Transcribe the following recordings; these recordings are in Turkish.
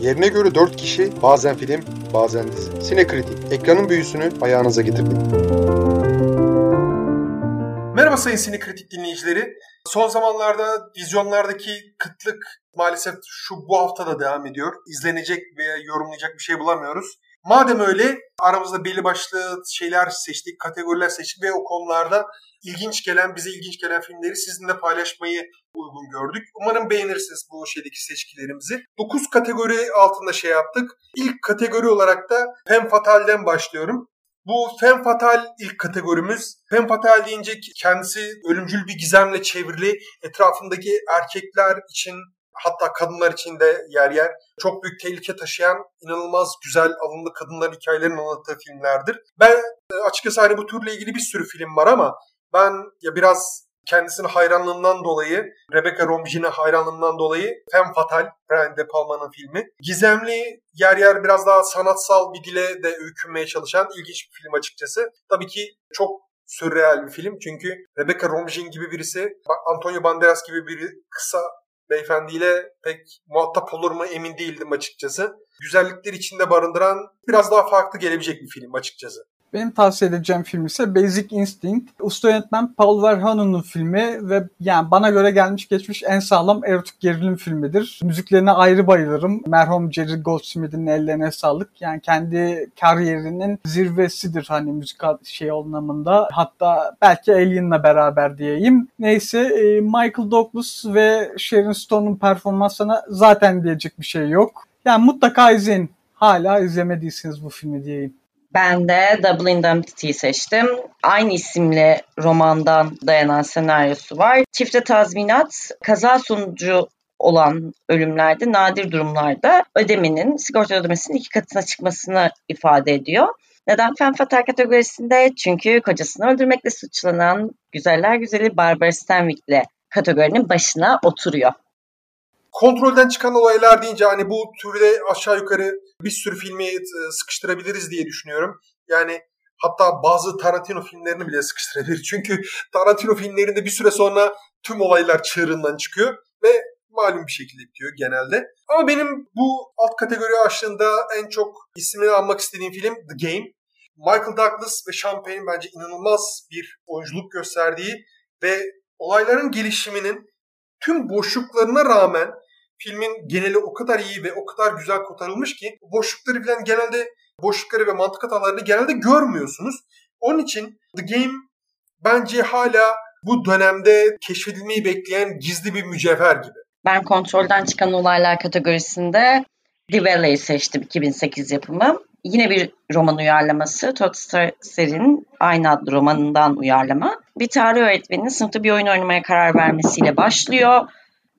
Yerine göre 4 kişi, bazen film, bazen dizi. Sinekritik, ekranın büyüsünü ayağınıza getirdik. Merhaba sayın Sinekritik dinleyicileri. Son zamanlarda vizyonlardaki kıtlık maalesef şu bu hafta da devam ediyor. İzlenecek veya yorumlayacak bir şey bulamıyoruz. Madem öyle aramızda belli başlı şeyler seçtik, kategoriler seçtik ve o konularda ilginç gelen, bize ilginç gelen filmleri sizinle paylaşmayı uygun gördük. Umarım beğenirsiniz bu şeydeki seçkilerimizi. 9 kategori altında şey yaptık. İlk kategori olarak da Femme Fatale'den başlıyorum. Bu Femme Fatale ilk kategorimiz. Femme Fatale deyince kendisi ölümcül bir gizemle çevrili etrafındaki erkekler için hatta kadınlar için de yer yer çok büyük tehlike taşıyan inanılmaz güzel alımlı kadınların hikayelerini anlattığı filmlerdir. Ben e, açıkçası hani bu türle ilgili bir sürü film var ama ben ya biraz kendisine hayranlığından dolayı, Rebecca Romijn'e hayranlığından dolayı Femme Fatale, Brian De Palma'nın filmi. Gizemli, yer yer biraz daha sanatsal bir dile de öykünmeye çalışan ilginç bir film açıkçası. Tabii ki çok sürreal bir film çünkü Rebecca Romijn gibi birisi, Antonio Banderas gibi biri kısa beyefendiyle pek muhatap olur mu emin değildim açıkçası. Güzellikler içinde barındıran biraz daha farklı gelebilecek bir film açıkçası. Benim tavsiye edeceğim film ise Basic Instinct. Usta yönetmen Paul Verhoeven'ın filmi ve yani bana göre gelmiş geçmiş en sağlam erotik gerilim filmidir. Müziklerine ayrı bayılırım. Merhum Jerry Goldsmith'in ellerine sağlık. Yani kendi kariyerinin zirvesidir hani müzik şey anlamında. Hatta belki Alien'la beraber diyeyim. Neyse e, Michael Douglas ve Sharon Stone'un performansına zaten diyecek bir şey yok. Yani mutlaka izleyin. Hala izlemediyseniz bu filmi diyeyim. Ben de Double Indemnity'yi seçtim. Aynı isimli romandan dayanan senaryosu var. Çifte tazminat kaza sonucu olan ölümlerde nadir durumlarda ödemenin sigorta ödemesinin iki katına çıkmasını ifade ediyor. Neden fen fatal kategorisinde? Çünkü kocasını öldürmekle suçlanan güzeller güzeli Barbara Stanwyck'le kategorinin başına oturuyor kontrolden çıkan olaylar deyince hani bu türde aşağı yukarı bir sürü filmi e, sıkıştırabiliriz diye düşünüyorum. Yani hatta bazı Tarantino filmlerini bile sıkıştırabilir. Çünkü Tarantino filmlerinde bir süre sonra tüm olaylar çığırından çıkıyor ve malum bir şekilde bitiyor genelde. Ama benim bu alt kategori aşığında en çok ismini almak istediğim film The Game. Michael Douglas ve Sean Penn bence inanılmaz bir oyunculuk gösterdiği ve olayların gelişiminin tüm boşluklarına rağmen filmin geneli o kadar iyi ve o kadar güzel kotarılmış ki boşlukları falan genelde boşlukları ve mantık hatalarını genelde görmüyorsunuz. Onun için The Game bence hala bu dönemde keşfedilmeyi bekleyen gizli bir mücevher gibi. Ben kontrolden çıkan olaylar kategorisinde The Valley'i seçtim 2008 yapımı. Yine bir roman uyarlaması. Todd Strasser'in aynı adlı romanından uyarlama. Bir tarih öğretmeninin sınıfta bir oyun oynamaya karar vermesiyle başlıyor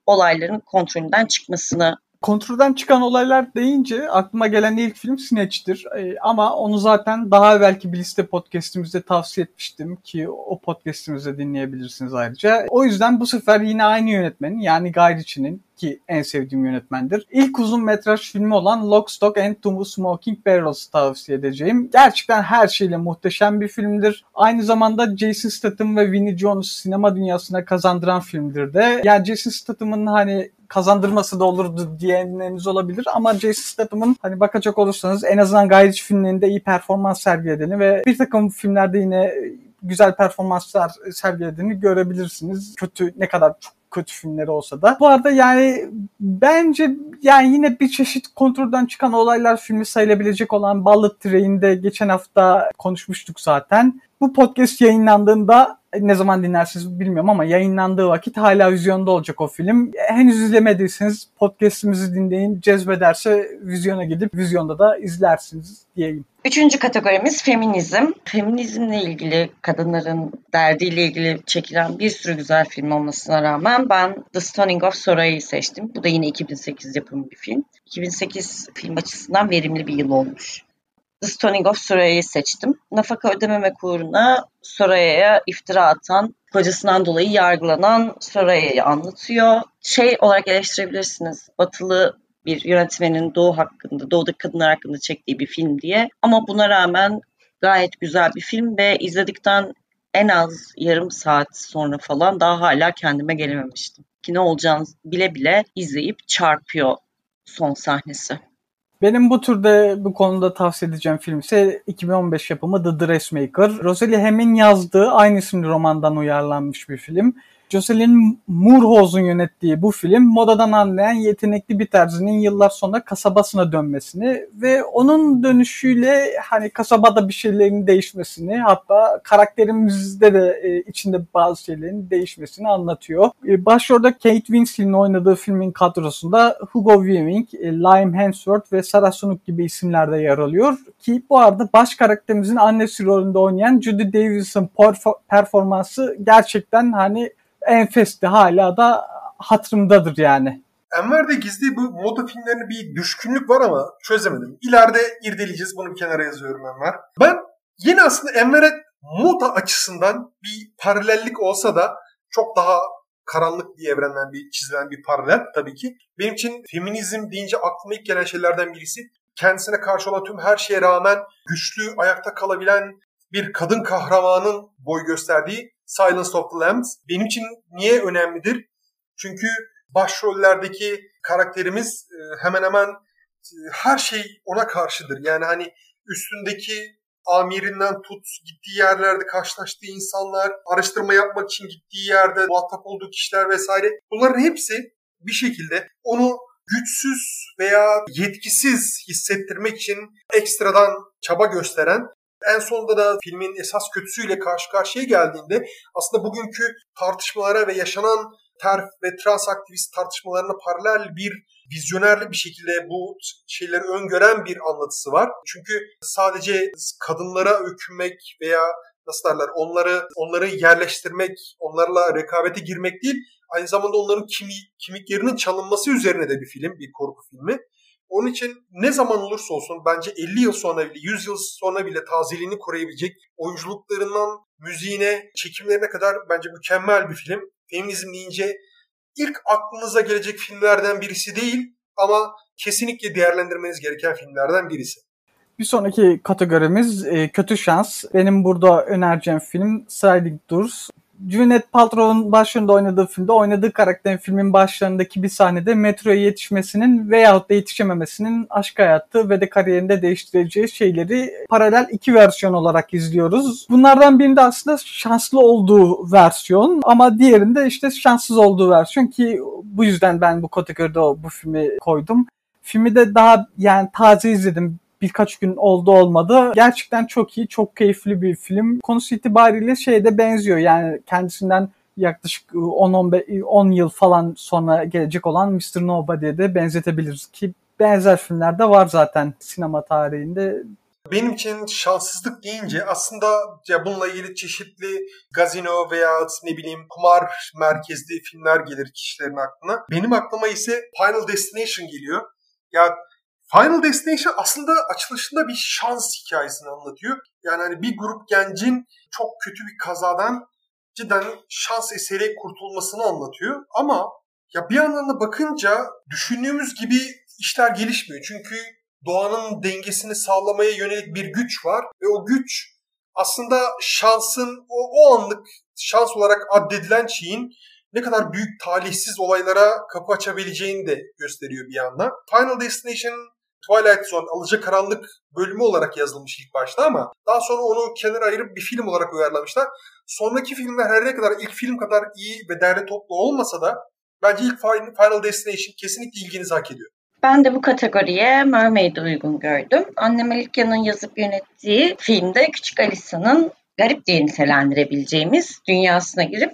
olayların kontrolünden çıkmasını Kontrolden çıkan olaylar deyince aklıma gelen ilk film Snatch'tir. Ee, ama onu zaten daha evvelki bir liste podcastimizde tavsiye etmiştim ki o podcastimizde dinleyebilirsiniz ayrıca. O yüzden bu sefer yine aynı yönetmenin yani Guy Ritchie'nin ki en sevdiğim yönetmendir. İlk uzun metraj filmi olan Lock, Stock and Two Smoking Barrels tavsiye edeceğim. Gerçekten her şeyle muhteşem bir filmdir. Aynı zamanda Jason Statham ve Vinnie Jones sinema dünyasına kazandıran filmdir de. Yani Jason Statham'ın hani kazandırması da olurdu diyenleriniz olabilir ama Jason Statham'ın hani bakacak olursanız en azından Guy Ritchie filmlerinde iyi performans sergilediğini ve bir takım filmlerde yine güzel performanslar sergilediğini görebilirsiniz. Kötü ne kadar çok kötü filmleri olsa da. Bu arada yani bence yani yine bir çeşit kontrolden çıkan olaylar filmi sayılabilecek olan Bullet Train'de geçen hafta konuşmuştuk zaten. Bu podcast yayınlandığında ne zaman dinlersiniz bilmiyorum ama yayınlandığı vakit hala vizyonda olacak o film. Henüz izlemediyseniz podcastimizi dinleyin. Cezbederse vizyona gidip vizyonda da izlersiniz diyeyim. Üçüncü kategorimiz feminizm. Feminizmle ilgili, kadınların derdiyle ilgili çekilen bir sürü güzel film olmasına rağmen ben The Stunning of Soraya'yı seçtim. Bu da yine 2008 yapımı bir film. 2008 film açısından verimli bir yıl olmuş. The Stoning of Soraya'yı seçtim. Nafaka ödememek uğruna Soraya'ya iftira atan, kocasından dolayı yargılanan Soraya'yı anlatıyor. Şey olarak eleştirebilirsiniz. Batılı bir yönetmenin Doğu hakkında, Doğudaki kadınlar hakkında çektiği bir film diye. Ama buna rağmen gayet güzel bir film ve izledikten en az yarım saat sonra falan daha hala kendime gelememiştim. Ki ne olacağını bile bile izleyip çarpıyor son sahnesi. Benim bu türde bu konuda tavsiye edeceğim film ise 2015 yapımı The Dressmaker. Rosalie Ham'in yazdığı aynı isimli romandan uyarlanmış bir film. Jocelyn Moorhouse'un yönettiği bu film modadan anlayan yetenekli bir terzinin yıllar sonra kasabasına dönmesini ve onun dönüşüyle hani kasabada bir şeylerin değişmesini hatta karakterimizde de e, içinde bazı şeylerin değişmesini anlatıyor. E, başrolde Kate Winslet'in oynadığı filmin kadrosunda Hugo Weaving, e, Liam Hemsworth ve Sarah Snook gibi isimler de yer alıyor. Ki bu arada baş karakterimizin annesi rolünde oynayan Judy Davis'in performansı gerçekten hani enfesti hala da hatırımdadır yani. Enver'de gizli bu moda filmlerine bir düşkünlük var ama çözemedim. İleride irdeleyeceğiz. Bunu bir kenara yazıyorum Enver. Ben yine aslında Enver'e moda açısından bir paralellik olsa da çok daha karanlık bir evrenden bir çizilen bir paralel tabii ki. Benim için feminizm deyince aklıma ilk gelen şeylerden birisi kendisine karşı olan tüm her şeye rağmen güçlü, ayakta kalabilen bir kadın kahramanın boy gösterdiği Silence of the Lambs benim için niye önemlidir? Çünkü başrollerdeki karakterimiz e, hemen hemen e, her şey ona karşıdır. Yani hani üstündeki amirinden tut, gittiği yerlerde karşılaştığı insanlar, araştırma yapmak için gittiği yerde muhatap olduğu kişiler vesaire. Bunların hepsi bir şekilde onu güçsüz veya yetkisiz hissettirmek için ekstradan çaba gösteren en sonunda da filmin esas kötüsüyle karşı karşıya geldiğinde aslında bugünkü tartışmalara ve yaşanan terf ve trans aktivist tartışmalarına paralel bir vizyonerli bir şekilde bu şeyleri öngören bir anlatısı var. Çünkü sadece kadınlara öykünmek veya nasıl derler onları onları yerleştirmek, onlarla rekabete girmek değil, aynı zamanda onların kimi, kimliklerinin çalınması üzerine de bir film, bir korku filmi. Onun için ne zaman olursa olsun bence 50 yıl sonra bile 100 yıl sonra bile tazeliğini koruyabilecek oyunculuklarından müziğine, çekimlerine kadar bence mükemmel bir film. Feminizm deyince ilk aklınıza gelecek filmlerden birisi değil ama kesinlikle değerlendirmeniz gereken filmlerden birisi. Bir sonraki kategorimiz e, kötü şans. Benim burada önereceğim film Sliding Doors. Gwyneth Paltrow'un başrolünde oynadığı filmde oynadığı karakterin filmin başlarındaki bir sahnede metroya yetişmesinin veyahut da yetişememesinin aşk hayatı ve de kariyerinde değiştireceği şeyleri paralel iki versiyon olarak izliyoruz. Bunlardan birinde aslında şanslı olduğu versiyon ama diğerinde işte şanssız olduğu versiyon ki bu yüzden ben bu kategoride bu filmi koydum. Filmi de daha yani taze izledim birkaç gün oldu olmadı. Gerçekten çok iyi, çok keyifli bir film. Konusu itibariyle şeyde benziyor. Yani kendisinden yaklaşık 10-10 10 yıl falan sonra gelecek olan Mr. Nobody'ye de benzetebiliriz ki benzer filmler de var zaten sinema tarihinde. Benim için şanssızlık deyince aslında ya bununla ilgili çeşitli gazino veya ne bileyim kumar merkezli filmler gelir kişilerin aklına. Benim aklıma ise Final Destination geliyor. Ya Final Destination aslında açılışında bir şans hikayesini anlatıyor. Yani hani bir grup gencin çok kötü bir kazadan cidden şans eseri kurtulmasını anlatıyor. Ama ya bir yandan da bakınca düşündüğümüz gibi işler gelişmiyor. Çünkü doğanın dengesini sağlamaya yönelik bir güç var ve o güç aslında şansın o, o anlık şans olarak addedilen şeyin ne kadar büyük talihsiz olaylara kapı açabileceğini de gösteriyor bir yandan. Final Destination Twilight Zone karanlık bölümü olarak yazılmış ilk başta ama daha sonra onu kenara ayırıp bir film olarak uyarlamışlar. Sonraki filmler her ne kadar ilk film kadar iyi ve derli toplu olmasa da bence ilk Final Destination kesinlikle ilginizi hak ediyor. Ben de bu kategoriye Mermaid'i uygun gördüm. Anne Melikya'nın yazıp yönettiği filmde Küçük Alisa'nın garip diye nitelendirebileceğimiz dünyasına girip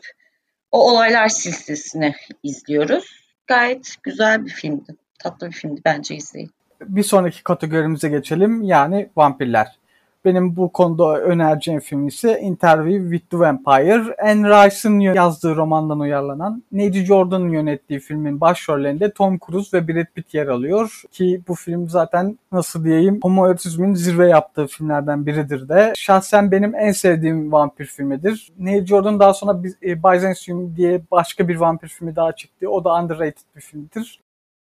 o olaylar silsilesini izliyoruz. Gayet güzel bir filmdi. Tatlı bir filmdi bence izleyin bir sonraki kategorimize geçelim. Yani vampirler. Benim bu konuda önereceğim film ise Interview with the Vampire. Anne Rice'ın yazdığı romandan uyarlanan, Neji Jordan'ın yönettiği filmin başrollerinde Tom Cruise ve Brad Pitt yer alıyor. Ki bu film zaten nasıl diyeyim homoerotizmin zirve yaptığı filmlerden biridir de. Şahsen benim en sevdiğim vampir filmidir. Neil Jordan daha sonra e, Byzantium diye başka bir vampir filmi daha çıktı. O da underrated bir filmdir.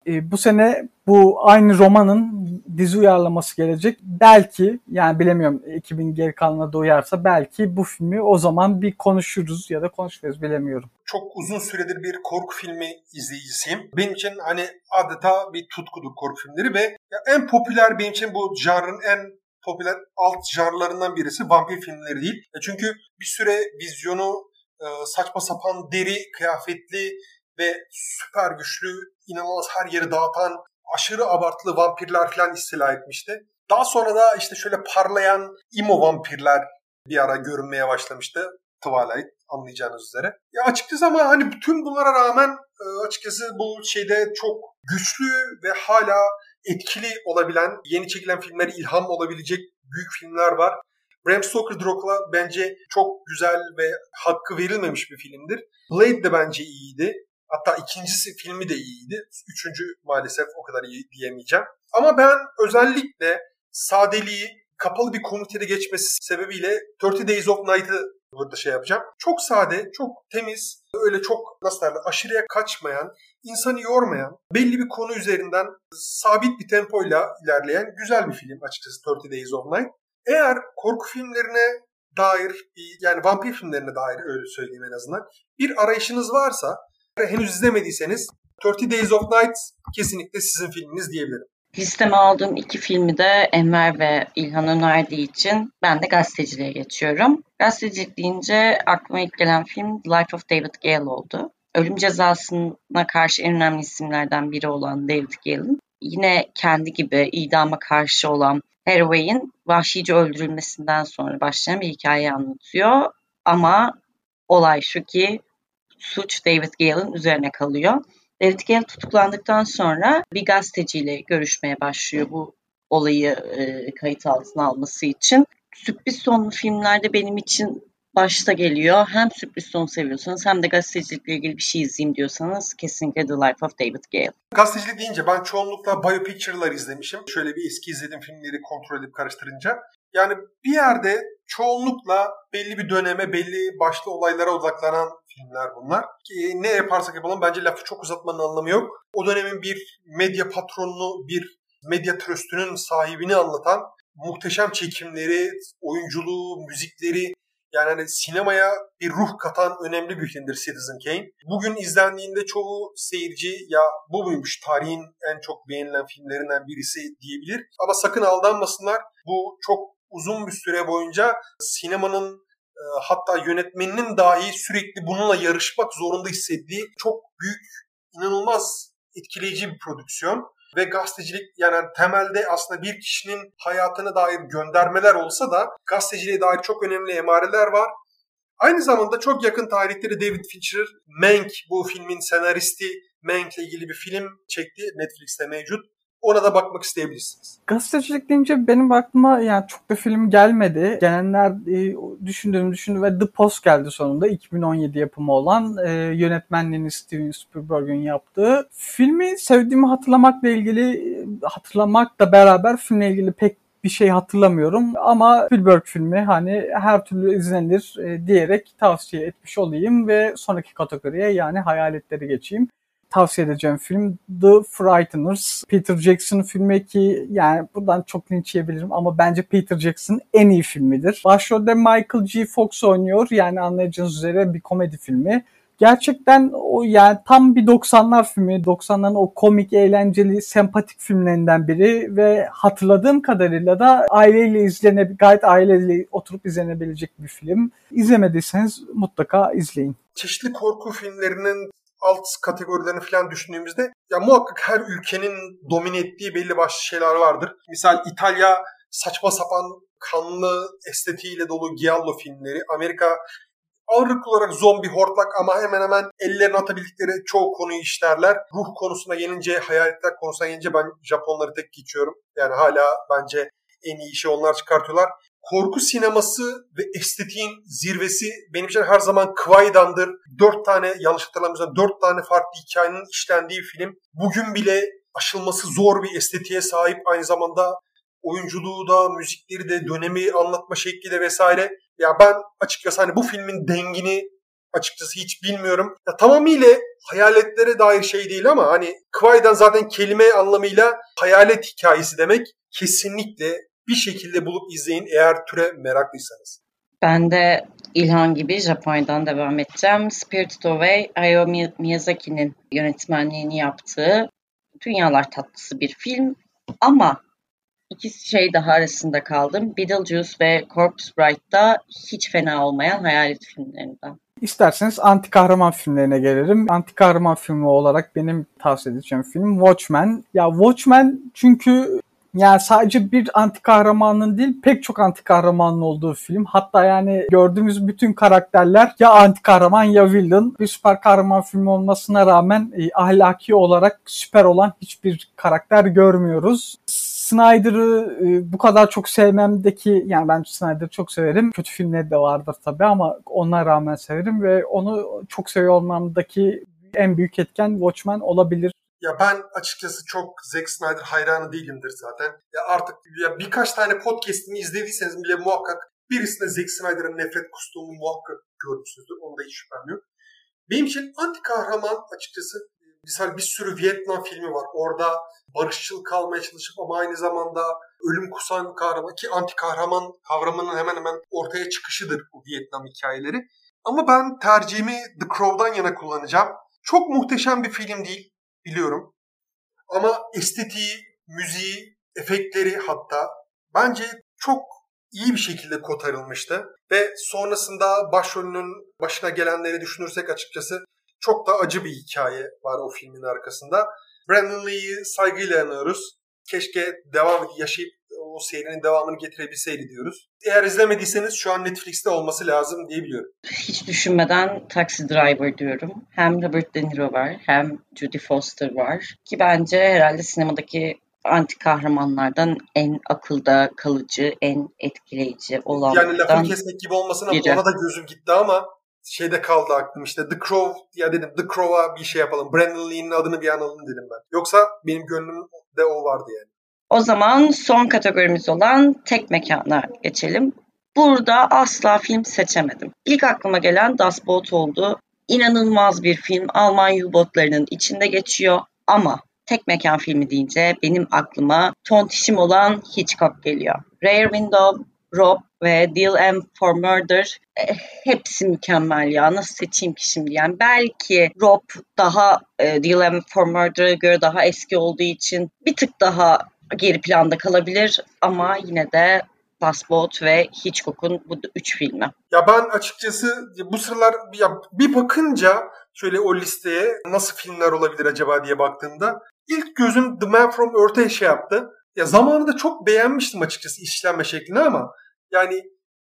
E, bu sene bu aynı romanın dizi uyarlaması gelecek. Belki yani bilemiyorum 2000 geri kalanına da uyarsa belki bu filmi o zaman bir konuşuruz ya da konuşuruz bilemiyorum. Çok uzun süredir bir korku filmi izleyicisiyim. Benim için hani adeta bir tutkudur korku filmleri ve en popüler benim için bu janrın en popüler alt janrlarından birisi vampir filmleri değil. E çünkü bir süre vizyonu e, saçma sapan deri, kıyafetli ve süper güçlü, inanılmaz her yeri dağıtan aşırı abartılı vampirler falan istila etmişti. Daha sonra da işte şöyle parlayan imo vampirler bir ara görünmeye başlamıştı. Twilight anlayacağınız üzere. Ya açıkçası ama hani bütün bunlara rağmen e, açıkçası bu şeyde çok güçlü ve hala etkili olabilen, yeni çekilen filmler ilham olabilecek büyük filmler var. Bram Stoker Dracula bence çok güzel ve hakkı verilmemiş bir filmdir. Blade de bence iyiydi. Hatta ikincisi filmi de iyiydi. Üçüncü maalesef o kadar iyi diyemeyeceğim. Ama ben özellikle sadeliği, kapalı bir komitede geçmesi sebebiyle 30 Days of Night'ı burada şey yapacağım. Çok sade, çok temiz, öyle çok nasıl derler aşırıya kaçmayan, insanı yormayan, belli bir konu üzerinden sabit bir tempoyla ilerleyen güzel bir film açıkçası 30 Days of Night. Eğer korku filmlerine dair, yani vampir filmlerine dair öyle söyleyeyim en azından, bir arayışınız varsa henüz izlemediyseniz 30 Days of Night kesinlikle sizin filminiz diyebilirim. Listeme aldığım iki filmi de Enver ve İlhan önerdiği için ben de gazeteciliğe geçiyorum. Gazetecilik deyince aklıma ilk gelen film The Life of David Gale oldu. Ölüm cezasına karşı en önemli isimlerden biri olan David Gale'ın yine kendi gibi idama karşı olan Haraway'in vahşice öldürülmesinden sonra başlayan bir hikaye anlatıyor. Ama olay şu ki suç David Gale'ın üzerine kalıyor. David Gale tutuklandıktan sonra bir gazeteciyle görüşmeye başlıyor bu olayı e, kayıt altına alması için. Sürpriz sonlu filmlerde benim için başta geliyor. Hem sürpriz son seviyorsanız hem de gazetecilikle ilgili bir şey izleyeyim diyorsanız kesinlikle The Life of David Gale. Gazetecilik deyince ben çoğunlukla biopicture'lar izlemişim. Şöyle bir eski izlediğim filmleri kontrol edip karıştırınca. Yani bir yerde çoğunlukla belli bir döneme, belli başlı olaylara odaklanan filmler bunlar. Ki ne yaparsak yapalım bence lafı çok uzatmanın anlamı yok. O dönemin bir medya patronunu, bir medya tröstünün sahibini anlatan muhteşem çekimleri, oyunculuğu, müzikleri, yani hani sinemaya bir ruh katan önemli bir filmdir Citizen Kane. Bugün izlendiğinde çoğu seyirci ya bu muymuş tarihin en çok beğenilen filmlerinden birisi diyebilir. Ama sakın aldanmasınlar. Bu çok uzun bir süre boyunca sinemanın e, hatta yönetmeninin dahi sürekli bununla yarışmak zorunda hissettiği çok büyük, inanılmaz etkileyici bir prodüksiyon ve gazetecilik yani temelde aslında bir kişinin hayatına dair göndermeler olsa da gazeteciliğe dair çok önemli emareler var. Aynı zamanda çok yakın tarihleri David Fincher, Mank bu filmin senaristi Mank ile ilgili bir film çekti. Netflix'te mevcut. Ona da bakmak isteyebilirsiniz. Gazetecilik deyince benim aklıma yani çok da film gelmedi. Gelenler e, düşündüğüm düşündü ve The Post geldi sonunda. 2017 yapımı olan e, yönetmenliğini Steven Spielberg'in yaptığı. Filmi sevdiğimi hatırlamakla ilgili e, hatırlamakla beraber filmle ilgili pek bir şey hatırlamıyorum ama Spielberg filmi hani her türlü izlenir e, diyerek tavsiye etmiş olayım ve sonraki kategoriye yani hayaletleri geçeyim tavsiye edeceğim film The Frighteners. Peter Jackson filmi ki yani buradan çok linç yiyebilirim ama bence Peter Jackson en iyi filmidir. Başrolde Michael G. Fox oynuyor. Yani anlayacağınız üzere bir komedi filmi. Gerçekten o yani tam bir 90'lar filmi. 90'ların o komik, eğlenceli, sempatik filmlerinden biri ve hatırladığım kadarıyla da aileyle izlenebilecek, gayet aileyle oturup izlenebilecek bir film. İzlemediyseniz mutlaka izleyin. Çeşitli korku filmlerinin alt kategorilerini falan düşündüğümüzde ya muhakkak her ülkenin domine ettiği belli başlı şeyler vardır. Misal İtalya saçma sapan kanlı estetiğiyle dolu giallo filmleri. Amerika ağırlıklı olarak zombi, hortlak ama hemen hemen ellerini atabildikleri çoğu konuyu işlerler. Ruh konusuna gelince, hayaletler konusuna gelince ben Japonları tek geçiyorum. Yani hala bence en iyi işi onlar çıkartıyorlar korku sineması ve estetiğin zirvesi benim için her zaman Kwaidan'dır. Dört tane yanlış hatırlamıyorsam dört tane farklı hikayenin işlendiği film. Bugün bile aşılması zor bir estetiğe sahip aynı zamanda oyunculuğu da, müzikleri de, dönemi anlatma şekli de vesaire. Ya ben açıkçası hani bu filmin dengini açıkçası hiç bilmiyorum. Ya, tamamıyla hayaletlere dair şey değil ama hani Kıvay'dan zaten kelime anlamıyla hayalet hikayesi demek. Kesinlikle bir şekilde bulup izleyin eğer türe meraklıysanız. Ben de İlhan gibi Japonya'dan devam edeceğim. Spirited Away, Hayao Miyazaki'nin yönetmenliğini yaptığı dünyalar tatlısı bir film. Ama iki şey daha arasında kaldım. Beetlejuice ve Corpse Bride'da hiç fena olmayan hayalet filmlerinden. İsterseniz anti kahraman filmlerine gelelim. Anti kahraman filmi olarak benim tavsiye edeceğim film Watchmen. Ya Watchmen çünkü yani sadece bir anti kahramanın değil pek çok anti kahramanın olduğu film. Hatta yani gördüğümüz bütün karakterler ya anti kahraman ya villain. Bir süper kahraman filmi olmasına rağmen e, ahlaki olarak süper olan hiçbir karakter görmüyoruz. Snyder'ı e, bu kadar çok sevmemdeki yani ben Snyder'ı çok severim. Kötü filmleri de vardır tabii ama ona rağmen severim ve onu çok seviyor olmamdaki en büyük etken Watchmen olabilir. Ya ben açıkçası çok Zack Snyder hayranı değilimdir zaten. Ya artık ya birkaç tane podcast'ini izlediyseniz bile muhakkak birisinde Zack Snyder'ın nefret kustuğumu muhakkak görmüşsünüzdür. Onda hiç şüphem yok. Benim için anti kahraman açıkçası misal bir sürü Vietnam filmi var. Orada barışçıl kalmaya çalışıp ama aynı zamanda ölüm kusan kahraman ki anti kahraman kavramının hemen hemen ortaya çıkışıdır bu Vietnam hikayeleri. Ama ben tercihimi The Crow'dan yana kullanacağım. Çok muhteşem bir film değil biliyorum. Ama estetiği, müziği, efektleri hatta bence çok iyi bir şekilde kotarılmıştı. Ve sonrasında başrolünün başına gelenleri düşünürsek açıkçası çok da acı bir hikaye var o filmin arkasında. Brandon Lee'yi saygıyla anıyoruz. Keşke devam yaşayıp o serinin devamını getirebilseydi diyoruz. Eğer izlemediyseniz şu an Netflix'te olması lazım diyebiliyorum. Hiç düşünmeden Taxi Driver diyorum. Hem Robert De Niro var hem Judy Foster var. Ki bence herhalde sinemadaki anti kahramanlardan en akılda kalıcı, en etkileyici olan. Yani lafı kesmek gibi olmasın ama ona da gözüm gitti ama şeyde kaldı aklım işte The Crow ya dedim The Crow'a bir şey yapalım. Brandon Lee'nin adını bir analım dedim ben. Yoksa benim gönlümde o vardı yani. O zaman son kategorimiz olan tek mekana geçelim. Burada asla film seçemedim. İlk aklıma gelen Das Boot oldu. İnanılmaz bir film. Alman U-botlarının içinde geçiyor ama tek mekan filmi deyince benim aklıma tontişim olan Hitchcock geliyor. Rare Window, Rob ve Deal M for Murder e, hepsi mükemmel ya. Nasıl seçeyim ki şimdi? Yani belki Rob daha e, Deal M for Murder'a göre daha eski olduğu için bir tık daha geri planda kalabilir ama yine de Passport ve Hitchcock'un bu üç filmi. Ya ben açıkçası bu sıralar ya bir bakınca şöyle o listeye nasıl filmler olabilir acaba diye baktığımda ilk gözüm The Man From Earth'e şey yaptı. Ya zamanında çok beğenmiştim açıkçası işlenme şeklini ama yani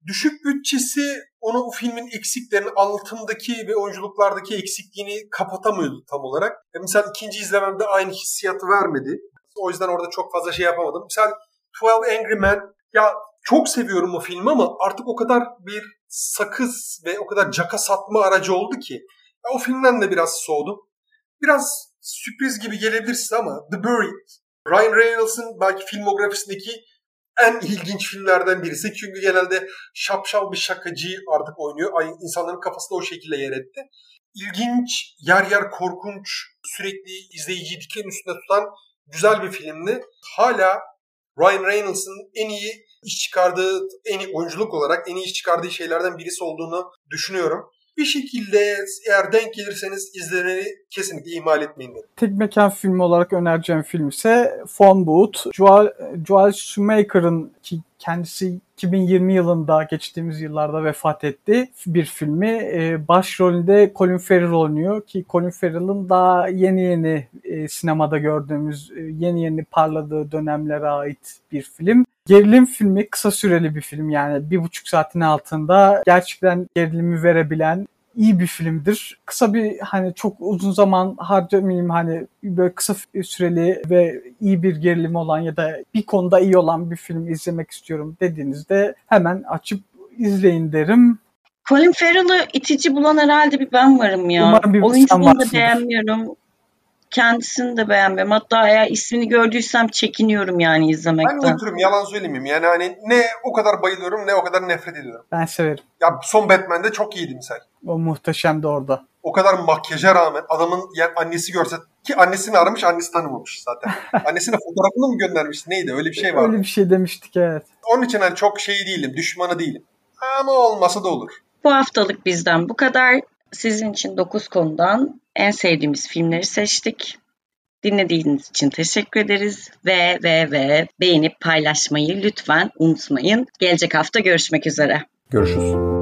düşük bütçesi onu o filmin eksiklerini anlatımdaki ve oyunculuklardaki eksikliğini kapatamıyordu tam olarak. E mesela ikinci izlememde aynı hissiyatı vermedi. O yüzden orada çok fazla şey yapamadım. Mesela 12 Angry Men ya çok seviyorum o filmi ama artık o kadar bir sakız ve o kadar caka satma aracı oldu ki ya o filmden de biraz soğudum. Biraz sürpriz gibi gelebilir ama The Buried, Ryan Reynolds'ın belki filmografisindeki en ilginç filmlerden birisi. Çünkü genelde şapşal bir şakacı artık oynuyor. Ay, insanların kafasında o şekilde yer etti. İlginç, yer yer korkunç, sürekli izleyiciyi diken üstünde tutan güzel bir filmdi. Hala Ryan Reynolds'ın en iyi iş çıkardığı, en iyi oyunculuk olarak en iyi iş çıkardığı şeylerden birisi olduğunu düşünüyorum. Bir şekilde eğer denk gelirseniz izlemeni kesinlikle ihmal etmeyin derim. Tek mekan filmi olarak önereceğim film ise Phone Booth. Joel, Joel Schumacher'ın ki kendisi 2020 yılında geçtiğimiz yıllarda vefat etti. Bir filmi e, başrolünde Colin Farrell oynuyor ki Colin Farrell'ın daha yeni yeni e, sinemada gördüğümüz e, yeni yeni parladığı dönemlere ait bir film. Gerilim filmi kısa süreli bir film yani bir buçuk saatin altında gerçekten gerilimi verebilen iyi bir filmdir. Kısa bir hani çok uzun zaman harcamayayım hani böyle kısa süreli ve iyi bir gerilim olan ya da bir konuda iyi olan bir film izlemek istiyorum dediğinizde hemen açıp izleyin derim. Colin Farrell'ı itici bulan herhalde bir ben varım ya. Umarım bir Oyunculuğunu da beğenmiyorum. Kendisini de beğenmiyorum. Hatta eğer ismini gördüysem çekiniyorum yani izlemekten. Ben nötrüm yalan söylemeyeyim. Yani hani ne o kadar bayılıyorum ne o kadar nefret ediyorum. Ben severim. Ya son Batman'de çok iyiydi misal. O muhteşem de orada. O kadar makyaja rağmen adamın yani annesi görse ki annesini aramış annesi tanımamış zaten. Annesine fotoğrafını mı göndermiş neydi öyle bir şey var. Öyle bir şey demiştik evet. Onun için hani çok şey değilim düşmanı değilim. Ama olmasa da olur. Bu haftalık bizden bu kadar. Sizin için 9 konudan en sevdiğimiz filmleri seçtik. Dinlediğiniz için teşekkür ederiz ve ve ve beğenip paylaşmayı lütfen unutmayın. Gelecek hafta görüşmek üzere. Görüşürüz.